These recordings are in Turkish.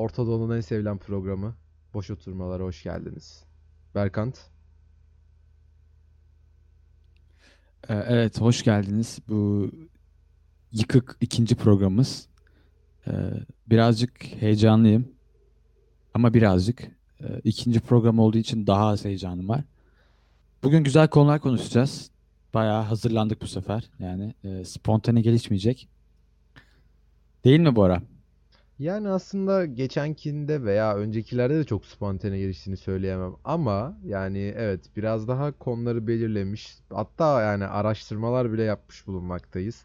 Orta Doğu'nun en sevilen programı Boş Oturmalara hoş geldiniz. Berkant. Ee, Evet, hoş geldiniz. Bu yıkık ikinci programımız. Ee, Birazcık heyecanlıyım ama birazcık. Ee, ikinci program olduğu için daha az heyecanım var. Bugün güzel konular konuşacağız. Bayağı hazırlandık bu sefer. Yani e, spontane gelişmeyecek. Değil mi Bora? Yani aslında geçenkinde veya öncekilerde de çok spontane geliştiğini söyleyemem. Ama yani evet biraz daha konuları belirlemiş. Hatta yani araştırmalar bile yapmış bulunmaktayız.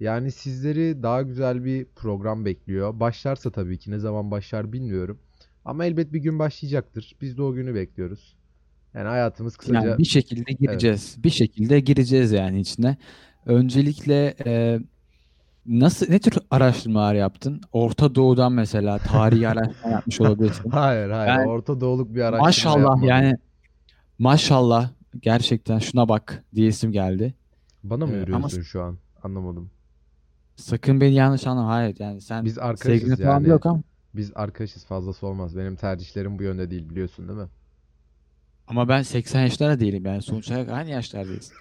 Yani sizleri daha güzel bir program bekliyor. Başlarsa tabii ki ne zaman başlar bilmiyorum. Ama elbet bir gün başlayacaktır. Biz de o günü bekliyoruz. Yani hayatımız kısaca Yani bir şekilde evet. gireceğiz. Bir şekilde gireceğiz yani içine. Öncelikle e, nasıl ne tür araştırmalar yaptın? Orta Doğu'dan mesela tarihi araştırma yapmış olabilirsin. Hayır hayır Ben Orta Doğuluk bir araştırma maşallah yapmadım. yani maşallah gerçekten şuna bak diyesim geldi. Bana mı Ee, ama şu an? Anlamadım. sakın beni yanlış anlama. Hayır yani sen Biz arkadaşız yani. yok ama Biz arkadaşız fazlası olmaz. Benim tercihlerim bu yönde değil biliyorsun değil mi? ama ben 80 yaşlarda değilim yani sonuç olarak aynı yaşlardayız.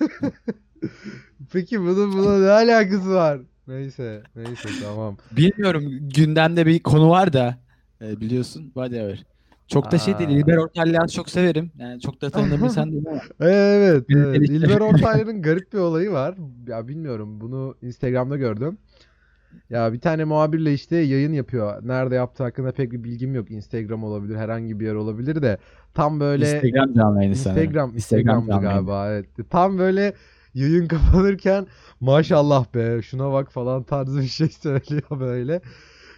Peki bunun buna ne alakası var? Neyse, neyse tamam. Bilmiyorum gündemde bir konu var da e, biliyorsun whatever. Çok da şey değil. Aa. İlber Ortaylı'yı çok severim. Yani çok da tanıdığım insan değilim ama. Evet, evet. İlber Ortaylı'nın garip bir olayı var. Ya bilmiyorum, bunu Instagram'da gördüm. Ya bir tane muhabirle işte yayın yapıyor. Nerede yaptığı hakkında pek bir bilgim yok. Instagram olabilir, herhangi bir yer olabilir de tam böyle Instagram canlı yayını sanırım. Instagram, Instagram Instagram'dı galiba evet. Tam böyle yayın kapanırken maşallah be şuna bak falan tarzı bir şey söylüyor böyle.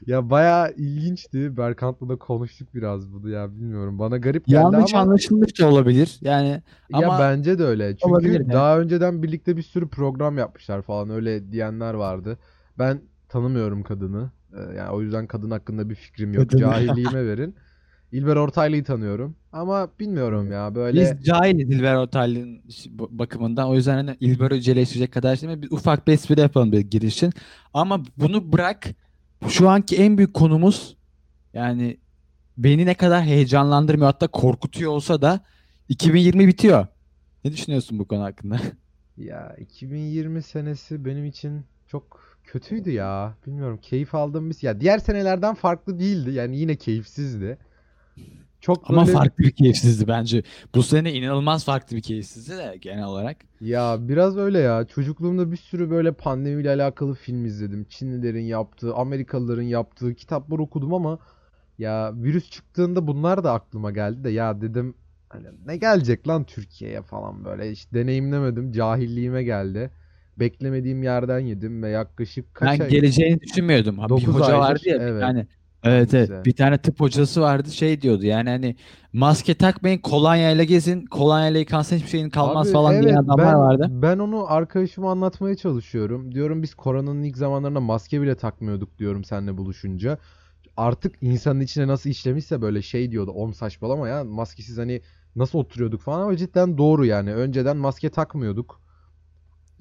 Ya bayağı ilginçti. Berkant'la da konuştuk biraz bunu ya bilmiyorum. Bana garip geldi Yanlış ama anlaşılmış da olabilir. Yani ya ama bence de öyle. Çünkü olabilir daha önceden birlikte bir sürü program yapmışlar falan öyle diyenler vardı. Ben tanımıyorum kadını. Ee, Yani o yüzden kadın hakkında bir fikrim yok. Cahilliğime verin. İlber Ortaylı'yı tanıyorum. Ama bilmiyorum ya böyle biz cahiliz İlber Ortaylı'nın bakımından. O yüzden hani İlber Hoca'yı eleştirecek kadar şey değil. Bir ufak bir espri yapalım bir girişin. Ama bunu bırak. Şu anki en büyük konumuz yani beni ne kadar heyecanlandırmıyor hatta korkutuyor olsa da 2020 bitiyor. Ne düşünüyorsun bu konu hakkında? Ya 2020 senesi benim için çok kötüydü ya. Bilmiyorum keyif aldığım bir ya diğer senelerden farklı değildi. Yani yine keyifsizdi. Çok Ama böyle farklı bir keyifsizdi bence. Bu sene inanılmaz farklı bir keyifsizdi de genel olarak. ya biraz öyle ya. Çocukluğumda bir sürü böyle pandemiyle alakalı film izledim. Çinlilerin yaptığı, Amerikalıların yaptığı kitaplar okudum ama ya virüs çıktığında bunlar da aklıma geldi de ya dedim hani ne gelecek lan Türkiye'ye falan böyle hiç deneyimlemedim. Cahilliğime geldi. Beklemediğim yerden yedim ve yaklaşık kaç Ben ay geleceğini düşünmüyordum. Bir hoca aydır, vardı ya evet. tane. Evet evet. Bir tane tıp hocası vardı şey diyordu. Yani hani maske takmayın, kolonyayla gezin. Kolonyayla yıkansa hiçbir şeyin kalmaz Abi falan evet adamlar ben vardı. ben onu arkadaşıma anlatmaya çalışıyorum. Diyorum biz koronanın ilk zamanlarında maske bile takmıyorduk diyorum seninle buluşunca. Artık insanın içine nasıl işlemişse böyle şey diyordu. Oğlum saçmalama ya maskesiz hani nasıl oturuyorduk falan ama cidden doğru yani. Önceden maske takmıyorduk.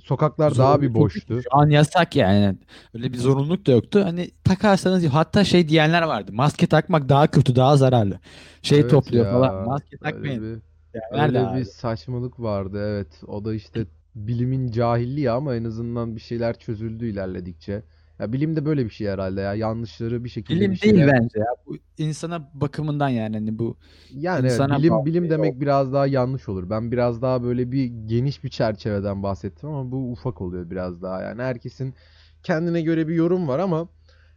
Sokaklar daha bir boştu. Şu an yasak yani. Öyle bir zorunluluk da yoktu. Hani takarsanız hatta şey diyenler vardı. Maske takmak daha kötü, daha zararlı. Şey Evet topluyor ya. falan. Maske Öyle takmayın bir diyenler de öyle bir saçmalık vardı evet. O da işte bilimin cahilliği ama en azından bir şeyler çözüldü ilerledikçe. Ya bilim de böyle bir şey herhalde ya. Yanlışları bir şekilde Bilim bir değil şeyler bence ya. Bu insana bakımından yani hani bu Yani evet, insana bilim bağlı bilim bir demek biraz daha yanlış olur. Ben biraz daha böyle bir geniş bir çerçeveden bahsettim ama bu ufak oluyor biraz daha. Yani herkesin kendine göre bir yorum var ama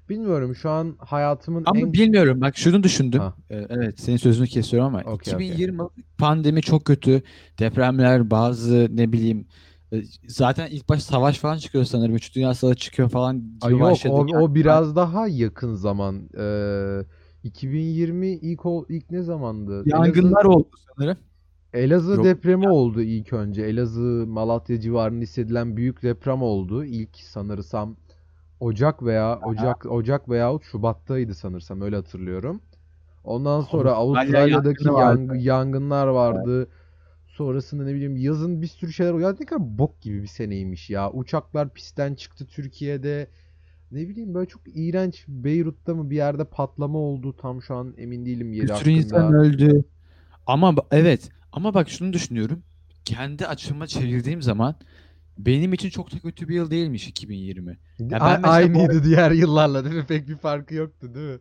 bilmiyorum şu an hayatımın Ama en bilmiyorum bak şunu düşündüm. Ha. Ee, Evet senin sözünü kesiyorum ama Okey, okey. 2020 pandemi çok kötü. Depremler bazı ne bileyim zaten ilk baş savaş falan çıkıyor sanırım. Üç Dünya Savaşı çıkıyor falan Ay gibi yok o, Yani o biraz daha yakın zaman. Ee, 2020 ilk o ilk ne zamandı? Elazığ yangınlar oldu sanırım. Elazığ Yok depremi oldu ilk önce. Elazığ Malatya civarında hissedilen büyük deprem oldu. İlk sanırsam Ocak veya Ocak Ocak veyahut Şubat'taydı sanırsam öyle hatırlıyorum. Ondan sonra Avustralya Avustralya'daki yangını vardı. yang- yangınlar vardı. Sonrasında ne bileyim yazın bir sürü şeyler ya ne kadar bok gibi bir seneymiş ya. Uçaklar pistten çıktı Türkiye'de. Ne bileyim böyle çok iğrenç Beyrut'ta mı bir yerde patlama oldu. Tam şu an emin değilim Bir yeri insan hakkında. öldü. Ama evet. Ama bak şunu düşünüyorum. Kendi açıma çevirdiğim zaman benim için çok da kötü bir yıl değilmiş 2020. Ya A- ben mesela bu aynıydı diğer yıllarla değil mi? Pek bir farkı yoktu değil mi?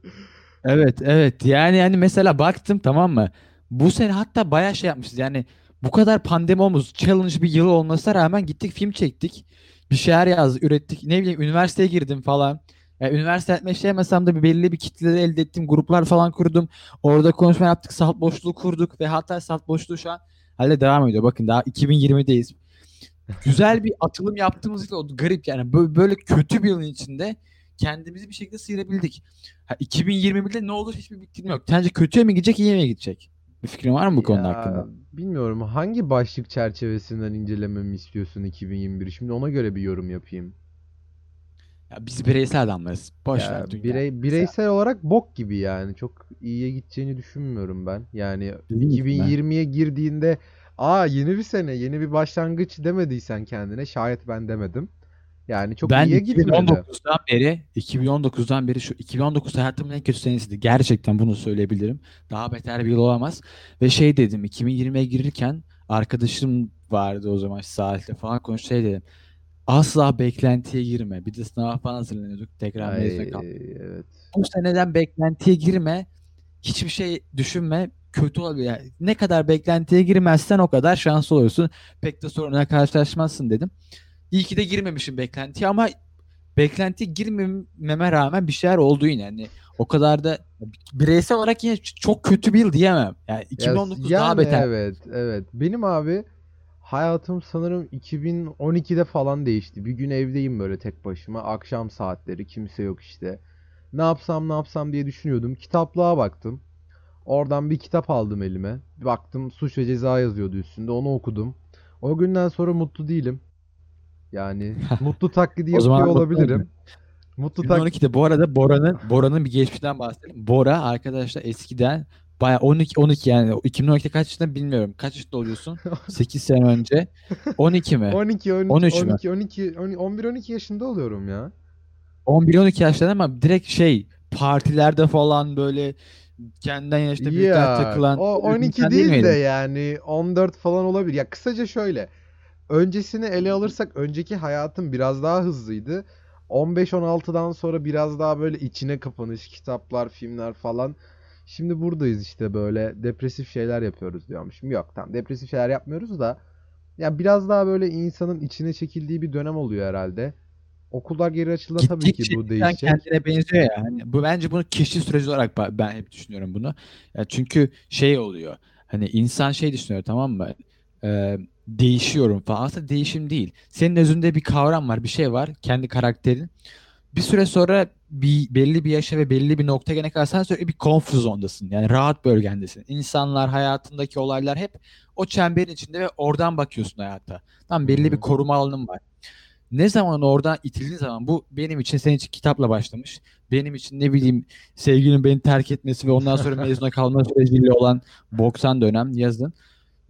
Evet evet yani yani mesela baktım tamam mı? Bu sene hatta bayağı şey yapmışız yani bu kadar pandemi olmuş challenge bir yıl olmasına rağmen gittik film çektik. Bir şeyler yazdık ürettik ne bileyim üniversiteye girdim falan. Yani üniversite etmek yapmasam da bir belli bir kitleleri elde ettim gruplar falan kurdum. Orada konuşma yaptık salt boşluğu kurduk ve hatta salt boşluğu şu an hala devam ediyor. Bakın daha 2020'deyiz. Güzel bir atılım yaptığımız için o garip yani Bö- böyle kötü bir yılın içinde kendimizi bir şekilde sıyırabildik. Ha, 2021'de ne olur hiçbir fikrim yok. Sence kötüye mi gidecek, iyiye mi gidecek? Bir fikrin var mı bu konu hakkında? Bilmiyorum hangi başlık çerçevesinden incelememi istiyorsun 2021'i? Şimdi ona göre bir yorum yapayım. Ya biz bireysel adamlarız. Boş Ya ver dünya. birey, bireysel olarak bok gibi yani. Çok iyiye gideceğini düşünmüyorum ben. Yani Değil mi? 2020'ye girdiğinde aa yeni bir sene, yeni bir başlangıç demediysen kendine şayet ben demedim. Yani çok Ben iyiye gitmedi. 2019'dan beri 2019'dan beri şu 2019 hayatımın en kötü senesiydi. Gerçekten bunu söyleyebilirim. Daha beter bir yıl olamaz. Ve şey dedim 2020'ye girirken arkadaşım vardı o zaman saatte falan konuş şey dedim. Asla beklentiye girme. Bir de sınava falan hazırlanıyorduk. Tekrar mezuna kaldık. evet. Bu seneden beklentiye girme. Hiçbir şey düşünme. Kötü olabilir. Yani ne kadar beklentiye girmezsen o kadar şanslı olursun. Pek de sorunla karşılaşmazsın dedim. İyi ki de girmemişim beklentiye ama beklentiye girmememe rağmen bir şeyler oldu yine. Yani o kadar da bireysel olarak yine çok kötü bir yıl diyemem. Yani Ya, 2019 daha yani beter. evet, evet. Benim abi hayatım sanırım 2012'de falan değişti. Bir gün evdeyim böyle tek başıma. Akşam saatleri kimse yok işte. Ne yapsam ne yapsam diye düşünüyordum. Kitaplığa baktım. Oradan bir kitap aldım elime. Baktım suç ve ceza yazıyordu üstünde. Onu okudum. O günden sonra mutlu değilim. Yani mutlu taklidi O zaman yapıyor olabilirim. Mutlu tak 2012'de bu arada Bora'nın Bora'nın bir geçmişten bahsedelim. Bora arkadaşlar eskiden baya 12 12 yani 2012'de kaç yaşında bilmiyorum. Kaç yaşında oluyorsun? 8 sene önce. 12 mi? 12 12 13 mü? 12 12 11 12 yaşında oluyorum ya. 11-12 yaşlarında ama direkt şey partilerde falan böyle kendinden yaşta büyükler Ya takılan o öyle bir 12 insan değil de yani 14 falan olabilir. Ya kısaca şöyle. Öncesini ele alırsak önceki hayatım biraz daha hızlıydı. 15-16'dan sonra biraz daha böyle içine kapanış, kitaplar, filmler falan. Şimdi buradayız işte böyle depresif şeyler yapıyoruz diyormuşum. Yok tamam depresif şeyler yapmıyoruz da ya biraz daha böyle insanın içine çekildiği bir dönem oluyor herhalde. Okullar geri açıldığında tabii ki bu değişecek. kendine benziyor ya. Hani bu bence bunu keşif süreci olarak ben hep düşünüyorum bunu. Ya çünkü şey oluyor. Hani insan şey düşünüyor tamam mı? Ee, değişiyorum falan. Aslında değişim değil. Senin özünde bir kavram var, bir şey var. Kendi karakterin. Bir süre sonra bir belli bir yaşa ve belli bir noktaya gelene kadar sen sürekli bir comfort zone'dasın. Yani rahat bölgendesin. İnsanlar, hayatındaki olaylar hep o çemberin içinde ve oradan bakıyorsun hayata. Tam belli bir hı. koruma alanın var. Ne zaman oradan itildiğin zaman bu benim için senin için kitapla başlamış. Benim için ne bileyim sevgilinin beni terk etmesi ve ondan sonra mezuna kalma süreciyle olan boksan dönem yazın.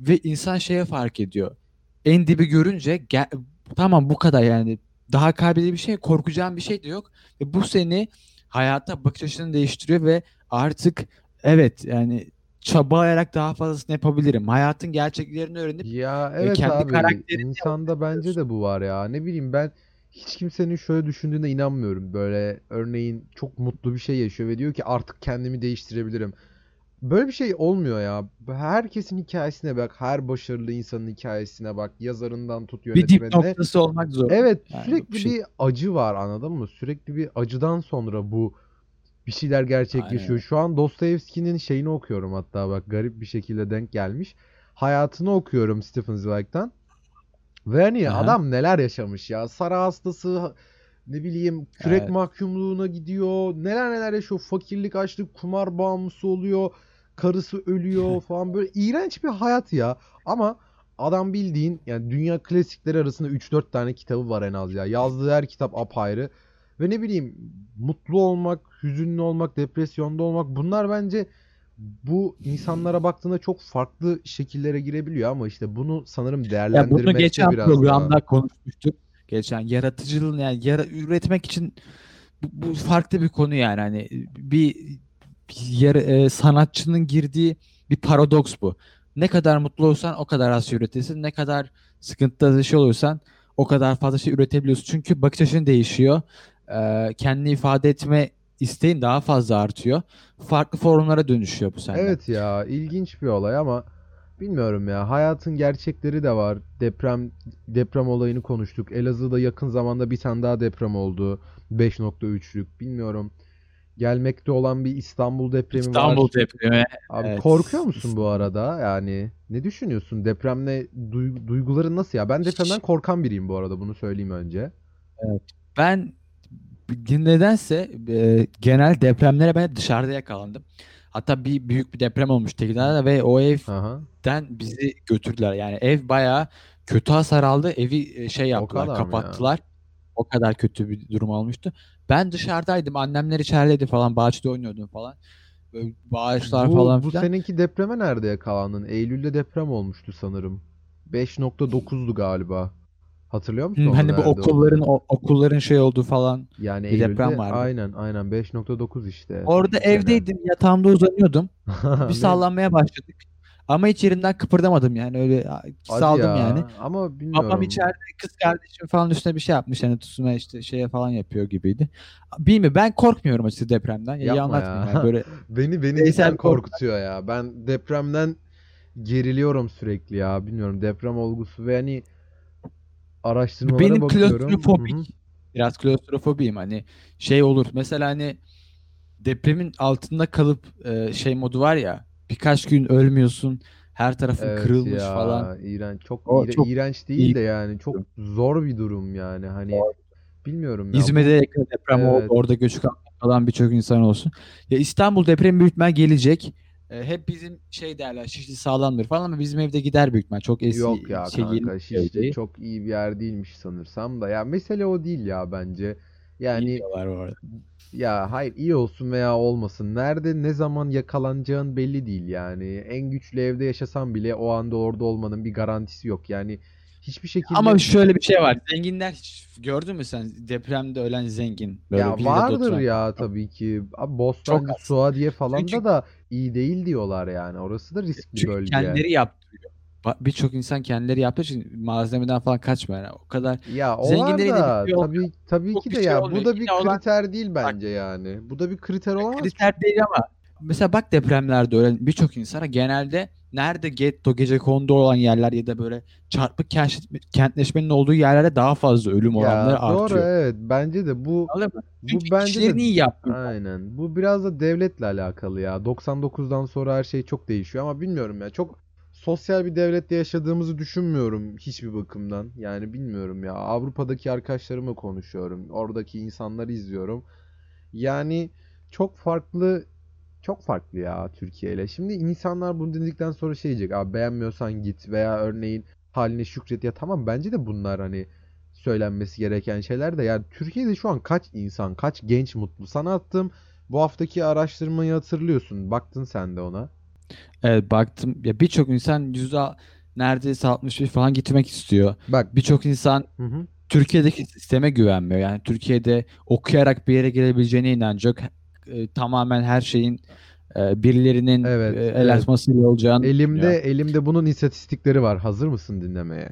Ve insan şeye fark ediyor. En dibi görünce gel- tamam bu kadar yani daha kaybedici bir şey korkacağın bir şey de yok. Ve bu seni hayata bakış açını değiştiriyor ve artık evet yani çabalayarak daha fazlasını yapabilirim. Hayatın gerçeklerini öğrenip Ya e, evet kendi abi karakterini insanda bence de bu var ya ne bileyim ben hiç kimsenin şöyle düşündüğüne inanmıyorum böyle örneğin çok mutlu bir şey yaşıyor ve diyor ki artık kendimi değiştirebilirim böyle bir şey olmuyor ya herkesin hikayesine bak her başarılı insanın hikayesine bak yazarından tut bir dip yönetmenine noktası olmak zor. evet Yani sürekli şey. bir acı var anladın mı sürekli bir acıdan sonra bu bir şeyler Aynen gerçekleşiyor. öyle. Şu an Dostoyevski'nin şeyini okuyorum hatta bak garip bir şekilde denk gelmiş. Hayatını okuyorum Stephen Zweig'den. Ve hani Aha. adam neler yaşamış ya. Sara hastası ne bileyim kürek Evet. mahkumluğuna gidiyor. Neler neler yaşıyor. Fakirlik, açlık, kumar bağımlısı oluyor. Karısı ölüyor falan böyle iğrenç bir hayat ya. Ama adam bildiğin yani dünya klasikleri arasında 3-4 tane kitabı var en az ya. Yazdığı her kitap apayrı. Ve ne bileyim mutlu olmak, hüzünlü olmak, depresyonda olmak bunlar bence bu insanlara baktığında çok farklı şekillere girebiliyor ama işte bunu sanırım Ya bunu değerlendirmekte geçen biraz daha. programda konuşmuştuk. Geçen yaratıcılığın yani yara- üretmek için bu, bu farklı bir konu yani hani bir yer, e, sanatçının girdiği bir paradoks bu. Ne kadar mutlu olursan o kadar az şey üretirsin. Ne kadar sıkıntıda bir şey olursan o kadar fazla şey üretebiliyorsun. Çünkü bakış açın değişiyor. Ee, kendini ifade etme isteğin daha fazla artıyor. Farklı formlara dönüşüyor bu sende. Evet ya ilginç bir olay ama bilmiyorum ya hayatın gerçekleri de var. Deprem deprem olayını konuştuk. Elazığ'da yakın zamanda bir tane daha deprem oldu. 5.3'lük bilmiyorum. Gelmekte olan bir İstanbul depremi İstanbul var. depremi. Abi Evet. korkuyor musun bu arada? Yani ne düşünüyorsun? Depremle duy- duyguların nasıl ya? Ben depremden korkan biriyim bu arada bunu söyleyeyim önce. Ben nedense e, genel depremlere ben dışarıda yakalandım. Hatta bir büyük bir deprem olmuş Tekirdağ'da ve o Aha. evden bizi götürdüler. Yani ev bayağı kötü hasar aldı. Evi e, şey yaptılar, mı ya? O kadar kötü bir durum olmuştu. Ben dışarıdaydım. Annemler içerideydi falan. Bahçede oynuyordum falan. Böyle bağırışlar Bu, falan bu filan. seninki depreme nerede yakalandın? Eylül'de deprem olmuştu sanırım. 5.9'du galiba. Hatırlıyor musun Hı, Hani bu okulların o- okulların şey olduğu falan. Yani bir deprem vardı. aynen aynen 5.9 işte. Orada bu sene. evdeydim. Yatağımda uzanıyordum. Bir sallanmaya başladık. Ama hiç yerimden kıpırdamadım yani öyle Hadi saldım ya. yani. Ama bilmiyorum. Babam içeride kız kardeşim falan üstüne bir şey yapmış yani tutma işte şeye falan yapıyor gibiydi. Bilmiyorum ben korkmuyorum açıkçası depremden. Ya, Yapma anlatmayayım ya. yani böyle Beni beni korku. korkutuyor ya. Ben depremden geriliyorum sürekli ya. Bilmiyorum deprem olgusu ve hani araştırmalara benim bakıyorum. klostrofobik Hı hı. biraz klostrofobiyim hani şey olur mesela hani depremin altında kalıp e, şey modu var ya birkaç gün ölmüyorsun her tarafın Evet kırılmış ya, falan. iğrenç. Çok O iğre- çok iğrenç değil iyi de yani çok zor bir durum yani. Hani bilmiyorum ya. İzmir'de yakın deprem oldu. evet. Orada göçük falan birçok insan olsun. Ya İstanbul depremi büyük ihtimal gelecek. E, hep bizim şey derler Şişli sağlamdır falan ama bizim evde gider büyük ihtimal. Çok eski Yok ya şey kanka Şişli şey çok iyi bir yer değilmiş sanırsam da. Ya mesele o değil ya bence. Yani arada. Ya hayır iyi olsun veya olmasın. Nerede ne zaman yakalanacağın belli değil yani. En güçlü evde yaşasan bile o anda orada olmanın bir garantisi yok. Yani hiçbir şekilde Ama şöyle bir şey var. Zenginler hiç gördün mü sen depremde ölen zengin böyle ya vardır oturan. ya tabii ki. Abi Bostancı. Suadiye falan Çünkü da da iyi değil diyorlar yani. Orası da riskli çünkü bölge. kendileri yaptırıyor. Birçok insan kendileri yaptığı için malzemeden falan kaçmıyor. Yani o kadar Ya o zenginlerin de da şey olmuyor. tabii tabii Çok ki de şey ya olmuyor. bu da bir Yine olan kriter değil bak bence yani. Bu da bir kriter olamaz kriter değil ama mesela bak depremlerde ölen birçok insana genelde nerede getto gecekondu olan yerler ya da böyle çarpık kent- kentleşmenin olduğu yerlerde daha fazla ölüm oranları Ya doğru artıyor. evet bence de bu Anladın bu Çünkü bence de iyi yapmıyorlar. aynen. Bu biraz da devletle alakalı ya. 99'dan sonra her şey çok değişiyor ama bilmiyorum ya. Çok sosyal bir devlette yaşadığımızı düşünmüyorum hiçbir bakımdan. Yani bilmiyorum ya. Avrupa'daki arkadaşlarımla konuşuyorum. Oradaki insanları izliyorum. Yani çok farklı çok farklı ya Türkiye ile. Şimdi insanlar bunu dinledikten sonra şey diyecek. Abi beğenmiyorsan git veya örneğin haline şükret ya tamam bence de bunlar hani söylenmesi gereken şeyler de yani Türkiye'de şu an kaç insan, kaç genç mutlu? Sana attığım bu haftaki araştırmayı hatırlıyorsun. Baktın sen de ona. Evet baktım ya birçok insan yüzde neredeyse 61 falan gitmek istiyor. Bak. Birçok insan Hı hı. Türkiye'deki sisteme güvenmiyor. Yani Türkiye'de okuyarak bir yere gelebileceğine inanacak. E, tamamen her şeyin e, birilerinin Evet, e, el evet. atmasıyla olacağını Elimde düşünüyor. elimde bunun istatistikleri var. Hazır mısın dinlemeye?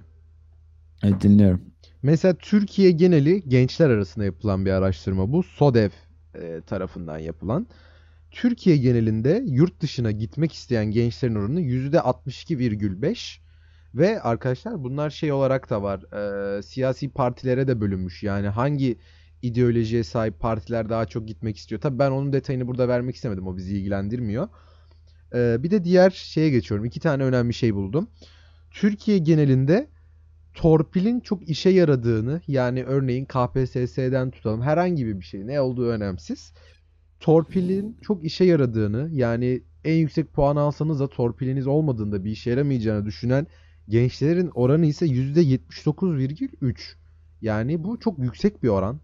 E, dinliyorum. Mesela Türkiye geneli gençler arasında yapılan bir araştırma bu. SODEV e, tarafından yapılan. Türkiye genelinde yurt dışına gitmek isteyen gençlerin oranı %62,5 ve arkadaşlar bunlar şey olarak da var. e, siyasi partilere de bölünmüş. Yani hangi ideolojiye sahip partiler daha çok gitmek istiyor. Tabii ben onun detayını burada vermek istemedim. O bizi ilgilendirmiyor. E, bir de diğer şeye geçiyorum. İki tane önemli şey buldum. Türkiye genelinde torpilin çok işe yaradığını yani örneğin KPSS'den tutalım herhangi bir şey ne olduğu önemsiz. Torpilin çok işe yaradığını yani en yüksek puan alsanız da torpiliniz olmadığında bir işe yaramayacağını düşünen gençlerin oranı ise %79,3. Yani bu çok yüksek bir oran.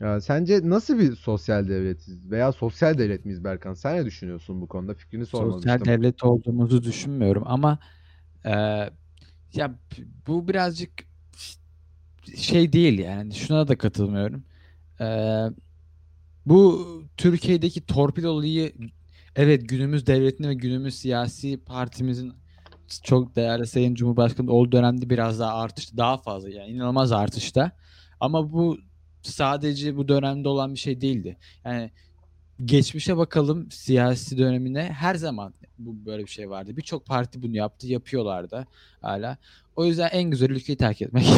Ya sence nasıl bir sosyal devletiz veya sosyal devlet miyiz Berkan? Sen ne düşünüyorsun bu konuda? Fikrini Sosyal sormamıştım. devlet olduğumuzu düşünmüyorum ama e, ya bu birazcık şey değil yani şuna da katılmıyorum. E, Bu Türkiye'deki torpil olayı evet günümüz devletinin ve günümüz siyasi partimizin çok değerli Sayın Cumhurbaşkanı olduğu dönemde biraz daha artış daha fazla yani inanılmaz artışta. Ama bu sadece bu dönemde olan bir şey değildi. Yani geçmişe bakalım siyasi dönemine her zaman bu böyle bir şey vardı. Birçok parti bunu yaptı, yapıyorlar da hala. O yüzden en güzel ülkeyi terk etmek.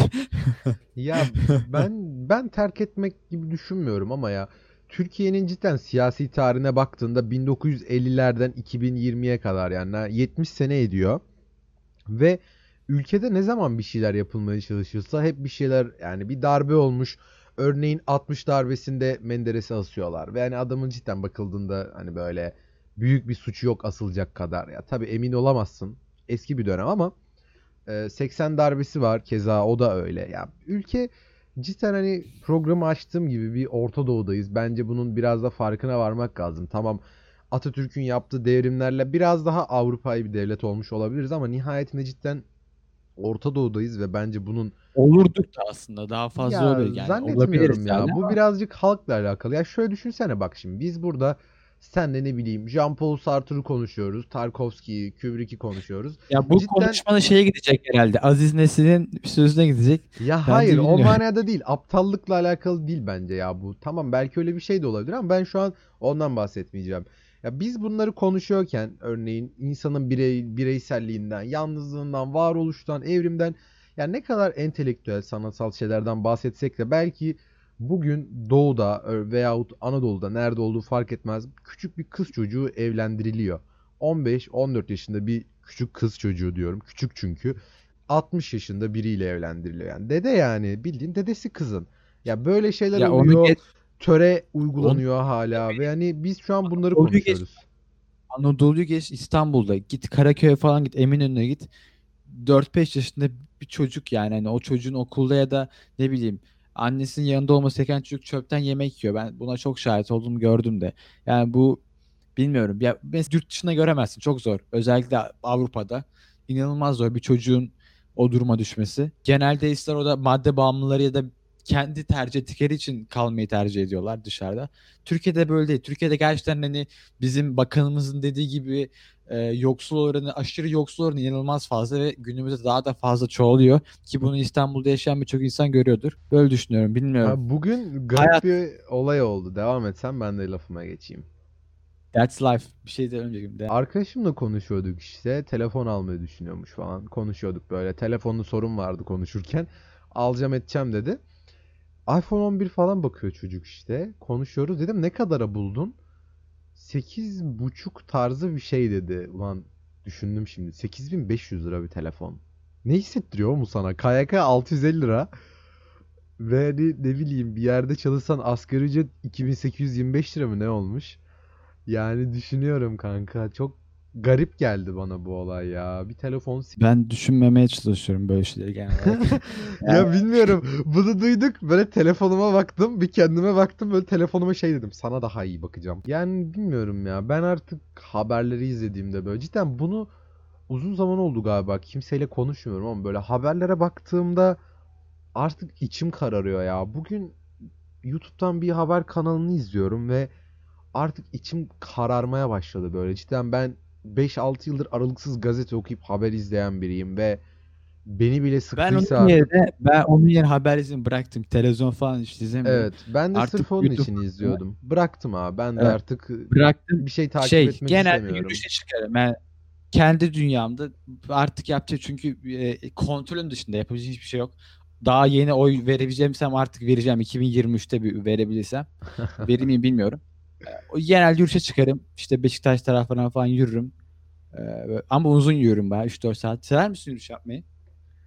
Ya ben ben terk etmek gibi düşünmüyorum ama ya Türkiye'nin cidden siyasi tarihine baktığında 1950'lerden 2020'ye kadar yani 70 sene ediyor. Ve ülkede ne zaman bir şeyler yapılmaya çalışılsa hep bir şeyler yani bir darbe olmuş. Örneğin 60 darbesinde Menderes'i asıyorlar. Ve yani adamın cidden bakıldığında hani böyle büyük bir suçu yok asılacak kadar. Ya tabii emin olamazsın. Eski bir dönem ama e, 80 darbesi var keza o da öyle. Ya ülke cidden hani programı açtığım gibi bir Orta Doğu'dayız. Bence bunun biraz da farkına varmak lazım. Tamam Atatürk'ün yaptığı devrimlerle biraz daha Avrupa'yı bir devlet olmuş olabiliriz ama nihayetinde cidden Orta Doğu'dayız ve bence bunun Olurduk da aslında daha fazla ya öyle yani zannetmiyorum ya. yani Bu birazcık halkla alakalı. Ya şöyle düşünsene bak şimdi biz burada senle ne bileyim Jean-Paul Sartre'ı konuşuyoruz. Tarkovski'yi, Kubrick'i konuşuyoruz. ya bu Cidden konuşmanın şeye gidecek herhalde. Aziz Nesin'in sözüne gidecek. ya Bence hayır o manada değil. Aptallıkla alakalı değil bence ya bu. Tamam belki öyle bir şey de olabilir ama ben şu an ondan bahsetmeyeceğim. Ya biz bunları konuşuyorken örneğin insanın birey, bireyselliğinden, yalnızlığından, varoluştan, evrimden yani ne kadar entelektüel, sanatsal şeylerden bahsetsek de belki bugün Doğu'da ö- veyahut Anadolu'da nerede olduğu fark etmez. Küçük bir kız çocuğu evlendiriliyor. 15-14 yaşında bir küçük kız çocuğu diyorum. Küçük çünkü. 60 yaşında biriyle evlendiriliyor. Yani dede yani bildiğin dedesi kızın. Ya böyle şeyler Ya onu oluyor. geç, Töre onu uygulanıyor hala ve yani biz şu an bunları Anadolu'yu geç, konuşuyoruz. Anadolu'yu geç İstanbul'da git Karaköy'e falan git Eminönü'ne git. 4-5 yaşında bir çocuk yani hani o çocuğun okulda ya da ne bileyim annesinin yanında olması gereken çocuk çöpten yemek yiyor. Ben buna çok şahit oldum gördüm de. Yani bu bilmiyorum. Ya mesela yurt dışında göremezsin. Çok zor. Özellikle Avrupa'da inanılmaz zor bir çocuğun o duruma düşmesi. Genelde ister o da madde bağımlıları ya da kendi tercih ettikleri için kalmayı tercih ediyorlar dışarıda. Türkiye'de böyle değil. Türkiye'de gerçekten hani bizim bakanımızın dediği gibi e, yoksul oranı, aşırı yoksul oranı inanılmaz fazla ve günümüzde daha da fazla çoğalıyor. Ki bunu İstanbul'da yaşayan birçok insan görüyordur. Böyle düşünüyorum. Bilmiyorum. Ha, bugün garip Hayat bir olay oldu. Devam etsem ben de lafıma geçeyim. that's life. Bir şey de önce de. Arkadaşımla konuşuyorduk işte. Telefon almayı düşünüyormuş falan. Konuşuyorduk böyle. Telefonda sorun vardı konuşurken. Alacağım edeceğim dedi. iPhone 11 falan bakıyor çocuk işte. Konuşuyoruz. Dedim ne kadara buldun? 8,5 tarzı bir şey dedi. Ulan düşündüm şimdi. 8500 lira bir telefon. Ne hissettiriyor mu sana? KYK 650 lira. Ve hani ne bileyim bir yerde çalışsan asgari ücret 2825 lira mı ne olmuş? Yani düşünüyorum kanka. Çok garip geldi bana bu olay ya. Bir telefon Ben düşünmemeye çalışıyorum böyle şeyleri genel olarak. Ya Yani bilmiyorum. Bunu duyduk. Böyle telefonuma baktım. Bir kendime baktım. Böyle telefonuma şey dedim. Sana daha iyi bakacağım. Yani bilmiyorum ya. Ben artık haberleri izlediğimde böyle cidden bunu uzun zaman oldu galiba. Kimseyle konuşmuyorum ama böyle haberlere baktığımda artık içim kararıyor ya. Bugün YouTube'dan bir haber kanalını izliyorum ve artık içim kararmaya başladı böyle. Cidden ben 5-6 yıldır aralıksız gazete okuyup haber izleyen biriyim ve beni bile ben onun sıktıysa yerine ben onun yerine haber izlemeyi bıraktım. Televizyon falan hiç izlemiyorum. Evet, ben de Artık sırf onun YouTube için izliyordum. Bıraktım abi. Ben de evet, artık bıraktım. bir şey takip Şey etmek genelde istemiyorum. yürüyüşe çıkarım. Yani kendi dünyamda artık yapacak çünkü e, kontrolün dışında yapabileceğim hiçbir şey yok. Daha yeni oy verebileceğimsem artık vereceğim 2023'te bir verebilirsem. Verir miyim bilmiyorum. O genelde yürüyüşe çıkarım. İşte Beşiktaş taraflarına falan yürürüm. E, ama uzun yürürüm bayağı 3-4 saat. Sever misin yürüyüş yapmayı?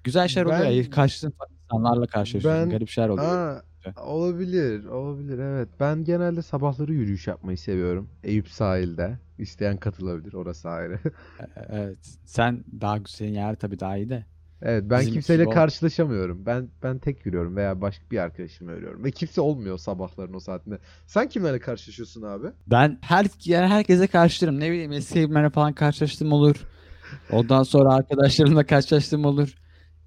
Güzel şeyler oluyor ya. Ben Karşısın insanlarla karşılaşıyorsun. ben Garip şeyler oluyor. aa olabilir, olabilir evet. Ben genelde sabahları yürüyüş yapmayı seviyorum. Eyüp sahilde. İsteyen katılabilir, orası ayrı. E, Evet. Sen daha senin yer tabii daha iyi de. Evet, ben Bizimki kimseyle gibi ol. karşılaşamıyorum. Ben ben tek yürüyorum veya başka bir arkadaşımla yürüyorum. Ve kimse olmuyor sabahların o saatinde. Sen kimlerle karşılaşıyorsun abi? Ben her yani herkese karşılarım. Ne bileyim eski evimlerle falan karşılaştığım olur. Ondan sonra arkadaşlarımla karşılaştığım olur.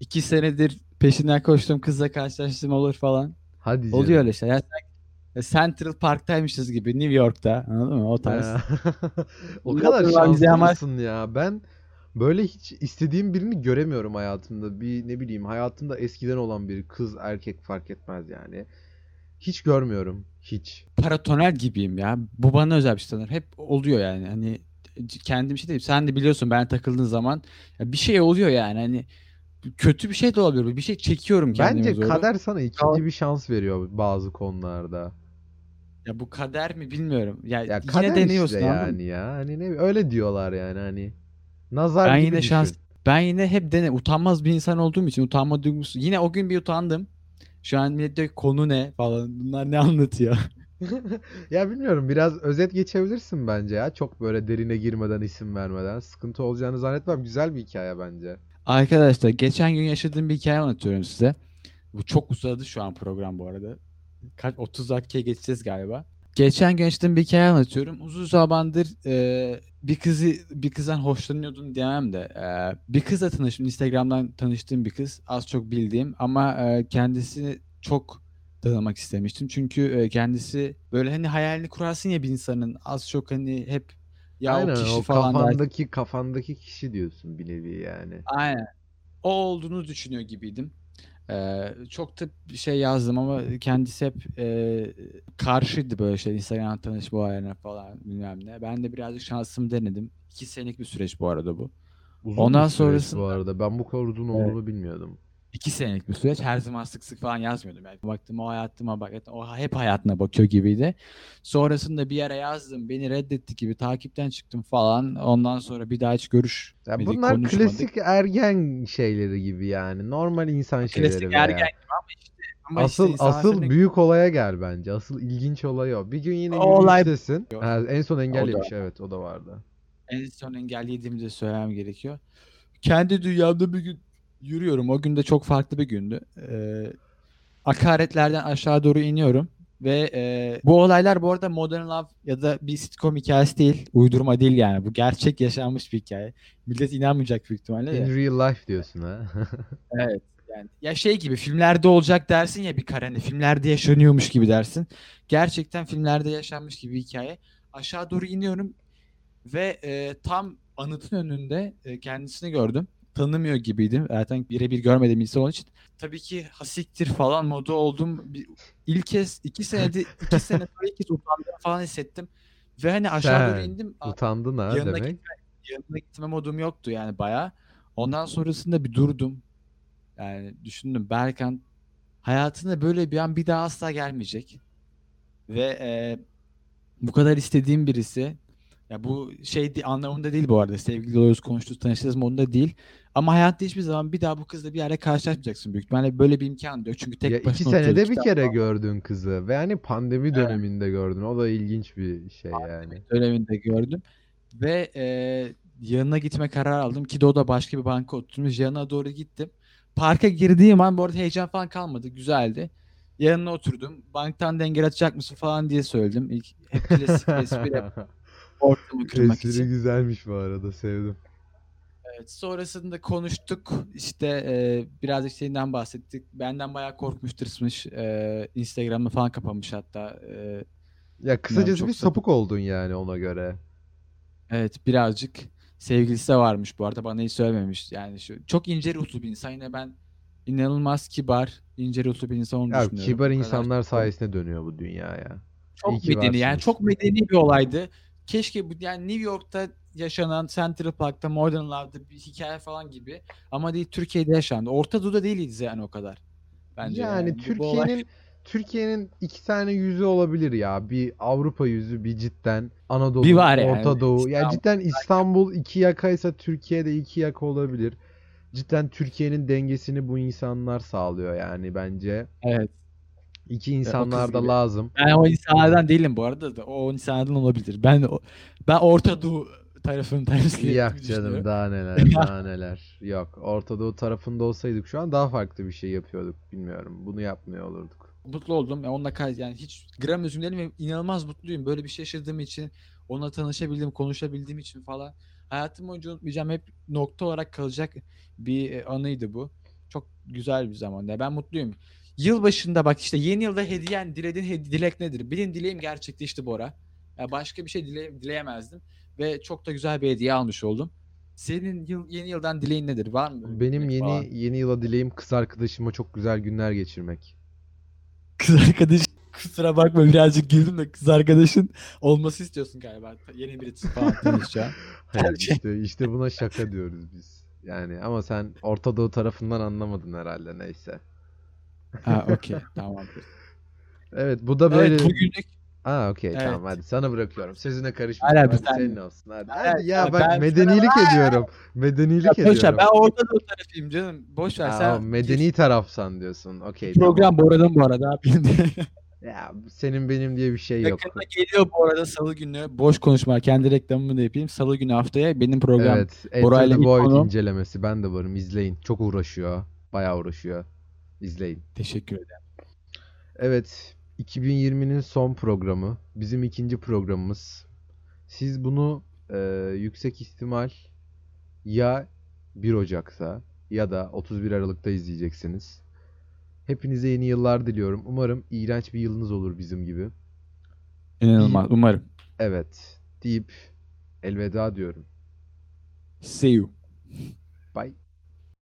İki senedir peşinden koştuğum kızla karşılaştığım olur falan. Hadi Oluyor canım. öyle şeyler. Central Park'taymışız gibi New York'ta. Anladın mı? O tarz. O kadar ya, şanslı bize ama- mısın ya? Ben böyle hiç istediğim birini göremiyorum hayatımda. Bir ne bileyim hayatımda eskiden olan bir kız erkek fark etmez yani. Hiç görmüyorum. Hiç. Paratonel gibiyim ya. Bu bana özel bir şey sanırım. Hep oluyor yani. Hani kendim şey değil. Sen de biliyorsun ben takıldığın zaman bir şey oluyor yani. Hani kötü bir şey de olabilir. Bir şey çekiyorum kendime Bence doğru. kader sana ikinci bir şans veriyor bazı konularda. Ya bu kader mi bilmiyorum. Ya, Ya yine kader deniyorsun işte yani ya. Hani ne öyle diyorlar yani hani. Nazar Ben gibi yine düşün. şans ben yine hep dene utanmaz bir insan olduğum için utanma duygusu. Yine o gün bir utandım. Şu an millet diyor konu ne falan. Bunlar ne anlatıyor? Ya bilmiyorum biraz özet geçebilirsin bence ya. Çok böyle derine girmeden isim vermeden. Sıkıntı olacağını zannetmem. Güzel bir hikaye bence. Arkadaşlar geçen gün yaşadığım bir hikaye anlatıyorum size. Bu çok uzadı şu an program bu arada. Kaç 30 dakikaya geçeceğiz galiba. Geçen gün yaşadığım bir hikaye anlatıyorum. Uzun zamandır e, bir kızı bir kızdan hoşlanıyordum diyemem de e, bir kızla tanıştım. Instagram'dan tanıştığım bir kız. Az çok bildiğim ama e, kendisini çok tanımak istemiştim. Çünkü e, kendisi böyle hani hayalini kurarsın ya bir insanın az çok hani hep ya Aynen o kişi o falan kafandaki kafandaki kişi diyorsun bir nevi yani. Aynen. O olduğunu düşünüyor gibiydim. Ee, çok da bir şey yazdım ama kendisi hep e, karşıydı böyle şey Instagram tanışma olaylarına falan bilmem ne. Ben de birazcık şansımı denedim. İki senelik bir süreç bu arada bu. Uzun Ondan bir süreç bu sonrasında- arada. Ben bu kadar uzun olduğunu bilmiyordum. İki senelik bir süreç. Her zaman sık sık falan yazmıyordum. Yani baktım o hayatıma bak. O hep hayatına bakıyor gibiydi. Sonrasında bir yere yazdım. Beni reddetti gibi takipten çıktım falan. Ondan sonra bir daha hiç görüş Ya Medik bunlar konuşmadık. klasik ergen şeyleri gibi yani. Normal insan Klasik şeyleri veya. ergen gibi ama işte ama işte Asıl insanlar asıl büyük olaya gel bence. Asıl ilginç olay o. Bir gün yine O olay-. Ha, en son engellemiş evet o da vardı. en son engellediğimi de söylemem gerekiyor. Kendi dünyamda bir gün yürüyorum. O gün de çok farklı bir gündü. Ee, akaretlerden aşağı doğru iniyorum. Ve e, bu olaylar bu arada Modern Love ya da bir sitcom hikayesi değil. Uydurma değil yani. Bu gerçek yaşanmış bir hikaye. Millet inanmayacak büyük ihtimalle. In real life diyorsun ha. Evet. Yani ya şey gibi filmlerde olacak dersin ya bir kare hani filmlerde yaşanıyormuş gibi dersin. Gerçekten filmlerde yaşanmış gibi bir hikaye. Aşağı doğru iniyorum ve e, tam anıtın önünde e, kendisini gördüm. Tanımıyor gibiydim. Zaten birebir görmediğim insan olduğu için. Tabii ki hasiktir falan modu oldum. Bir, ilk kez iki senede iki sene sonra ilk kez utandığımı falan hissettim. Ve hani aşağı doğru indim. Utandın ha yanına demek. gitme, yanına gitme modum yoktu yani bayağı. Ondan sonrasında bir durdum. Yani düşündüm Berkan hayatında böyle bir an bir daha asla gelmeyecek. Ve e, bu kadar istediğim birisi ya bu şey anlamında değil bu arada sevgili oluyoruz konuştuğuz tanıştığımız modunda değil. Ama hayatta hiçbir zaman bir daha bu kızla bir yerde karşılaşmayacaksın büyük ihtimaله böyle bir imkan diyor. Çünkü tek Ya iki başına oturuyordu senede bir kere falan. gördün kızı ve hani pandemi Evet. döneminde gördün. O da ilginç bir şey yani. döneminde gördüm. Ve e, yanına gitme kararı aldım ki o da başka bir banka oturmuş. Yanına doğru gittim. Parka girdiğim an bu arada heyecan falan kalmadı. Güzeldi. Yanına oturdum. Banktan denge atacak mısın falan diye söyledim. İlk hep klasik espri ortamı kırmak için. güzelmiş bu arada sevdim. Evet, sonrasında konuştuk. İşte e, birazcık şeyinden bahsettik. Benden bayağı korkmuş, tırsmış. E, Instagram'ı falan kapamış hatta. E, Ya kısacası bir sapık. sapık oldun yani ona göre. Evet birazcık sevgilisi de varmış bu arada bana hiç söylememiş. Yani şu çok ince ruhlu bir insan yine ben inanılmaz kibar, ince ruhlu bir insan olduğunu Ya düşünüyorum. kibar insanlar sayesinde dönüyor bu dünya ya. çok İyi medeni yani varsınız. çok medeni bir olaydı. Keşke bu yani New York'ta yaşanan Central Park'ta Modern Love'da bir hikaye falan gibi ama değil Türkiye'de yaşandı. Orta Doğu'da değiliz yani o kadar. Bence Yani olay- Türkiye'nin Türkiye'nin iki tane yüzü olabilir ya. Bir Avrupa yüzü, bir cidden Anadolu, Bir var yani, Orta Doğu. İstanbul. cidden İstanbul iki yakaysa Türkiye'de iki yaka olabilir. Cidden Türkiye'nin dengesini bu insanlar sağlıyor yani bence. evet. İki insanlar da lazım. Ben o insanlardan değilim bu arada da o insanlardan olabilir. Ben o- ben Orta Doğu tarafını temsil ettiğimi canım daha neler daha neler. Yok Orta Doğu tarafında olsaydık şu an daha farklı bir şey yapıyorduk. Bilmiyorum. Bunu yapmıyor olurduk. mutlu oldum. Yani onunla kay yani hiç gram üzüm ve inanılmaz mutluyum. Böyle bir şey yaşadığım için, onunla tanışabildiğim, konuşabildiğim için falan. Hayatım boyunca unutmayacağım hep nokta olarak kalacak bir e, anıydı bu. Çok güzel bir zaman. Ya ben mutluyum. Yılbaşında bak işte yeni yılda hediyen, dilediğin hedi- dilek nedir? Benim dileğim gerçekleşti Bora. Ya başka bir şey dile- dileyemezdim ve çok da güzel bir hediye almış oldum. Senin yıl, yeni yıldan dileğin nedir? Var mı? bir Benim dilek yeni falan? yeni yıla dileğim kız arkadaşıma çok güzel günler geçirmek. Kız arkadaş kusura bakma birazcık güldüm de kız arkadaşın olması istiyorsun galiba. Yeni birisi falan tanışacağım. Hayır Gerçi- işte işte buna şaka diyoruz biz. Yani ama sen Orta Doğu tarafından anlamadın herhalde neyse. Ha okey tamamdır. Evet bu da böyle. Evet bugünlük Aa okey Evet. tamam hadi sana bırakıyorum. Sözüne karışma. Abi, Hadi sen- senin olsun hadi. Hayır, Hadi ya bak ben- medenilik ediyorum. Medenilik ya ediyorum. ben orada da tarafıyım canım. Boş ver Aa, sen. medeni tarafsan diyorsun. Okey program bu arada bu arada. Tamam. Ya senin benim diye bir şey yok. Yakında geliyor bu arada salı günü. Boş konuşma. Kendi reklamımı da yapayım. Salı günü haftaya benim program. Evet. Bora'yla konu- incelemesi. Ben de varım. İzleyin. Çok uğraşıyor. Bayağı uğraşıyor. İzleyin. Teşekkür ederim. Evet. 2020'nin son programı. Bizim ikinci programımız. Siz bunu e, yüksek ihtimal ya 1 Ocak'ta ya da 31 Aralık'ta izleyeceksiniz. Hepinize yeni yıllar diliyorum. Umarım iğrenç bir yılınız olur bizim gibi. İnanılmaz. Umarım. Evet. Deyip elveda diyorum. See you. Bye.